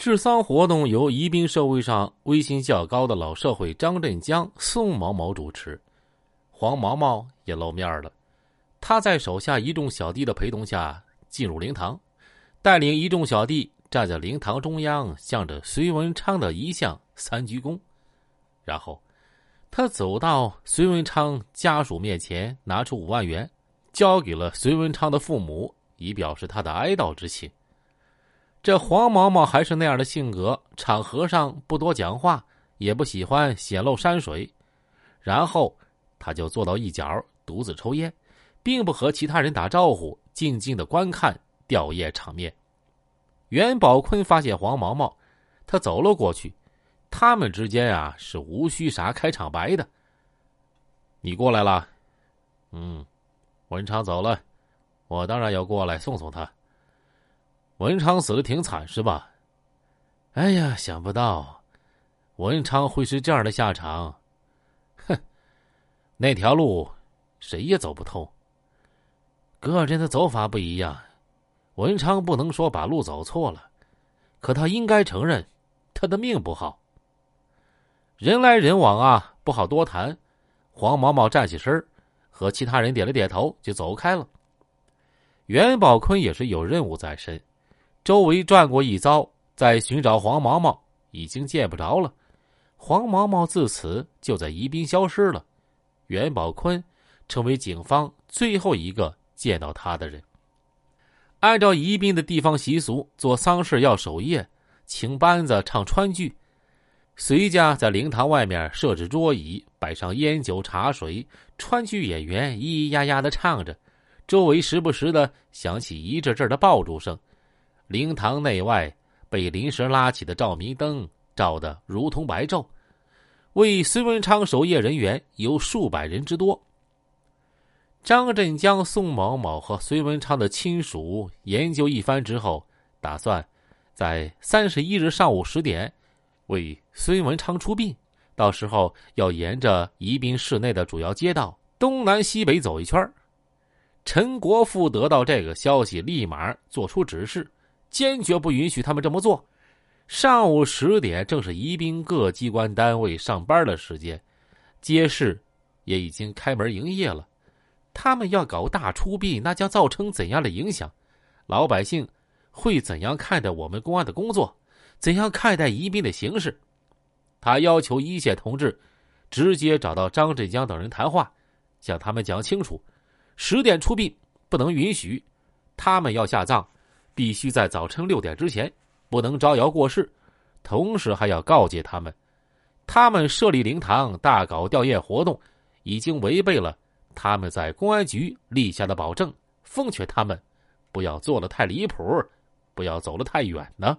治丧活动由宜宾社会上威信较高的老社会张振江、宋某某主持，黄毛毛也露面了。他在手下一众小弟的陪同下进入灵堂，带领一众小弟站在灵堂中央，向着隋文昌的遗像三鞠躬。然后，他走到隋文昌家属面前，拿出五万元，交给了隋文昌的父母，以表示他的哀悼之情。这黄毛毛还是那样的性格，场合上不多讲话，也不喜欢显露山水。然后，他就坐到一角，独自抽烟，并不和其他人打招呼，静静的观看吊唁场面。袁宝坤发现黄毛毛，他走了过去。他们之间啊，是无需啥开场白的。你过来了，嗯，文昌走了，我当然要过来送送他。文昌死的挺惨，是吧？哎呀，想不到文昌会是这样的下场。哼，那条路谁也走不通。个人的走法不一样，文昌不能说把路走错了，可他应该承认他的命不好。人来人往啊，不好多谈。黄毛毛站起身和其他人点了点头，就走开了。袁宝坤也是有任务在身。周围转过一遭，在寻找黄毛毛，已经见不着了。黄毛毛自此就在宜宾消失了。袁宝坤成为警方最后一个见到他的人。按照宜宾的地方习俗，做丧事要守夜，请班子唱川剧。隋家在灵堂外面设置桌椅，摆上烟酒茶水，川剧演员咿咿呀呀的唱着，周围时不时的响起一阵阵的爆竹声。灵堂内外被临时拉起的照明灯照得如同白昼，为孙文昌守夜人员有数百人之多。张振江、宋某某和孙文昌的亲属研究一番之后，打算在三十一日上午十点为孙文昌出殡，到时候要沿着宜宾市内的主要街道东南西北走一圈。陈国富得到这个消息，立马做出指示。坚决不允许他们这么做。上午十点正是宜宾各机关单位上班的时间，街市也已经开门营业了。他们要搞大出殡，那将造成怎样的影响？老百姓会怎样看待我们公安的工作？怎样看待宜宾的形势？他要求一线同志直接找到张振江等人谈话，向他们讲清楚：十点出殡不能允许，他们要下葬。必须在早晨六点之前，不能招摇过市。同时还要告诫他们，他们设立灵堂、大搞吊唁活动，已经违背了他们在公安局立下的保证。奉劝他们，不要做的太离谱，不要走得太远呢。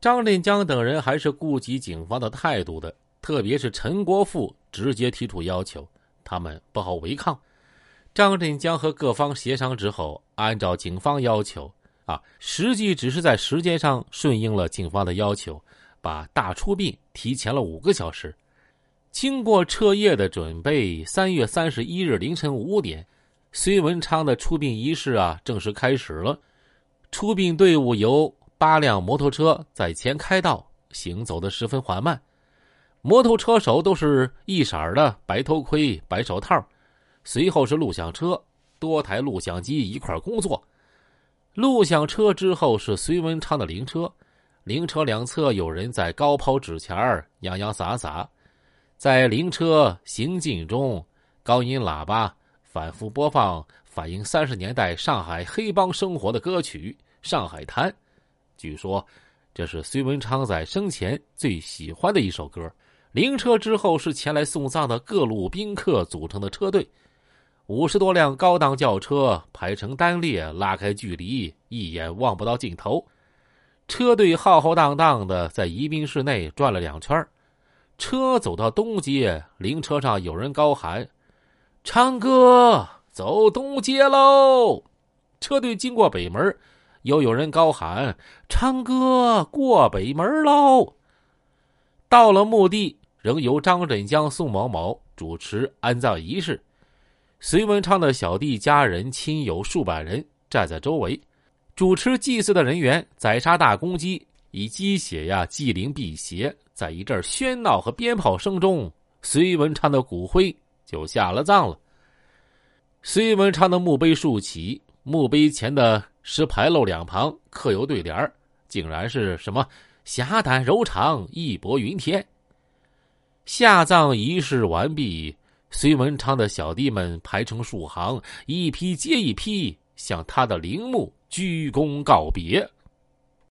张振江等人还是顾及警方的态度的，特别是陈国富直接提出要求，他们不好违抗。张振江和各方协商之后，按照警方要求。啊，实际只是在时间上顺应了警方的要求，把大出殡提前了五个小时。经过彻夜的准备，三月三十一日凌晨五点，隋文昌的出殡仪式啊正式开始了。出殡队伍由八辆摩托车在前开道，行走的十分缓慢。摩托车手都是一色的白头盔、白手套，随后是录像车，多台录像机一块工作。录像车之后是隋文昌的灵车，灵车两侧有人在高抛纸钱儿，洋洋洒洒。在灵车行进中，高音喇叭反复播放反映三十年代上海黑帮生活的歌曲《上海滩》，据说这是隋文昌在生前最喜欢的一首歌。灵车之后是前来送葬的各路宾客组成的车队。五十多辆高档轿车排成单列，拉开距离，一眼望不到尽头。车队浩浩荡荡的在宜宾市内转了两圈。车走到东街，灵车上有人高喊：“昌哥，走东街喽！”车队经过北门，又有人高喊：“昌哥，过北门喽！”到了墓地，仍由张振江、宋某某主持安葬仪式。隋文昌的小弟、家人、亲友数百人站在周围，主持祭祀的人员宰杀大公鸡，以鸡血呀祭灵辟邪，在一阵喧闹和鞭炮声中，隋文昌的骨灰就下了葬了。隋文昌的墓碑竖起，墓碑前的石牌楼两旁刻有对联竟然是什么“侠胆柔肠，义薄云天”。下葬仪式完毕，隋文昌的小弟们排成数行，一批接一批向他的陵墓鞠躬告别。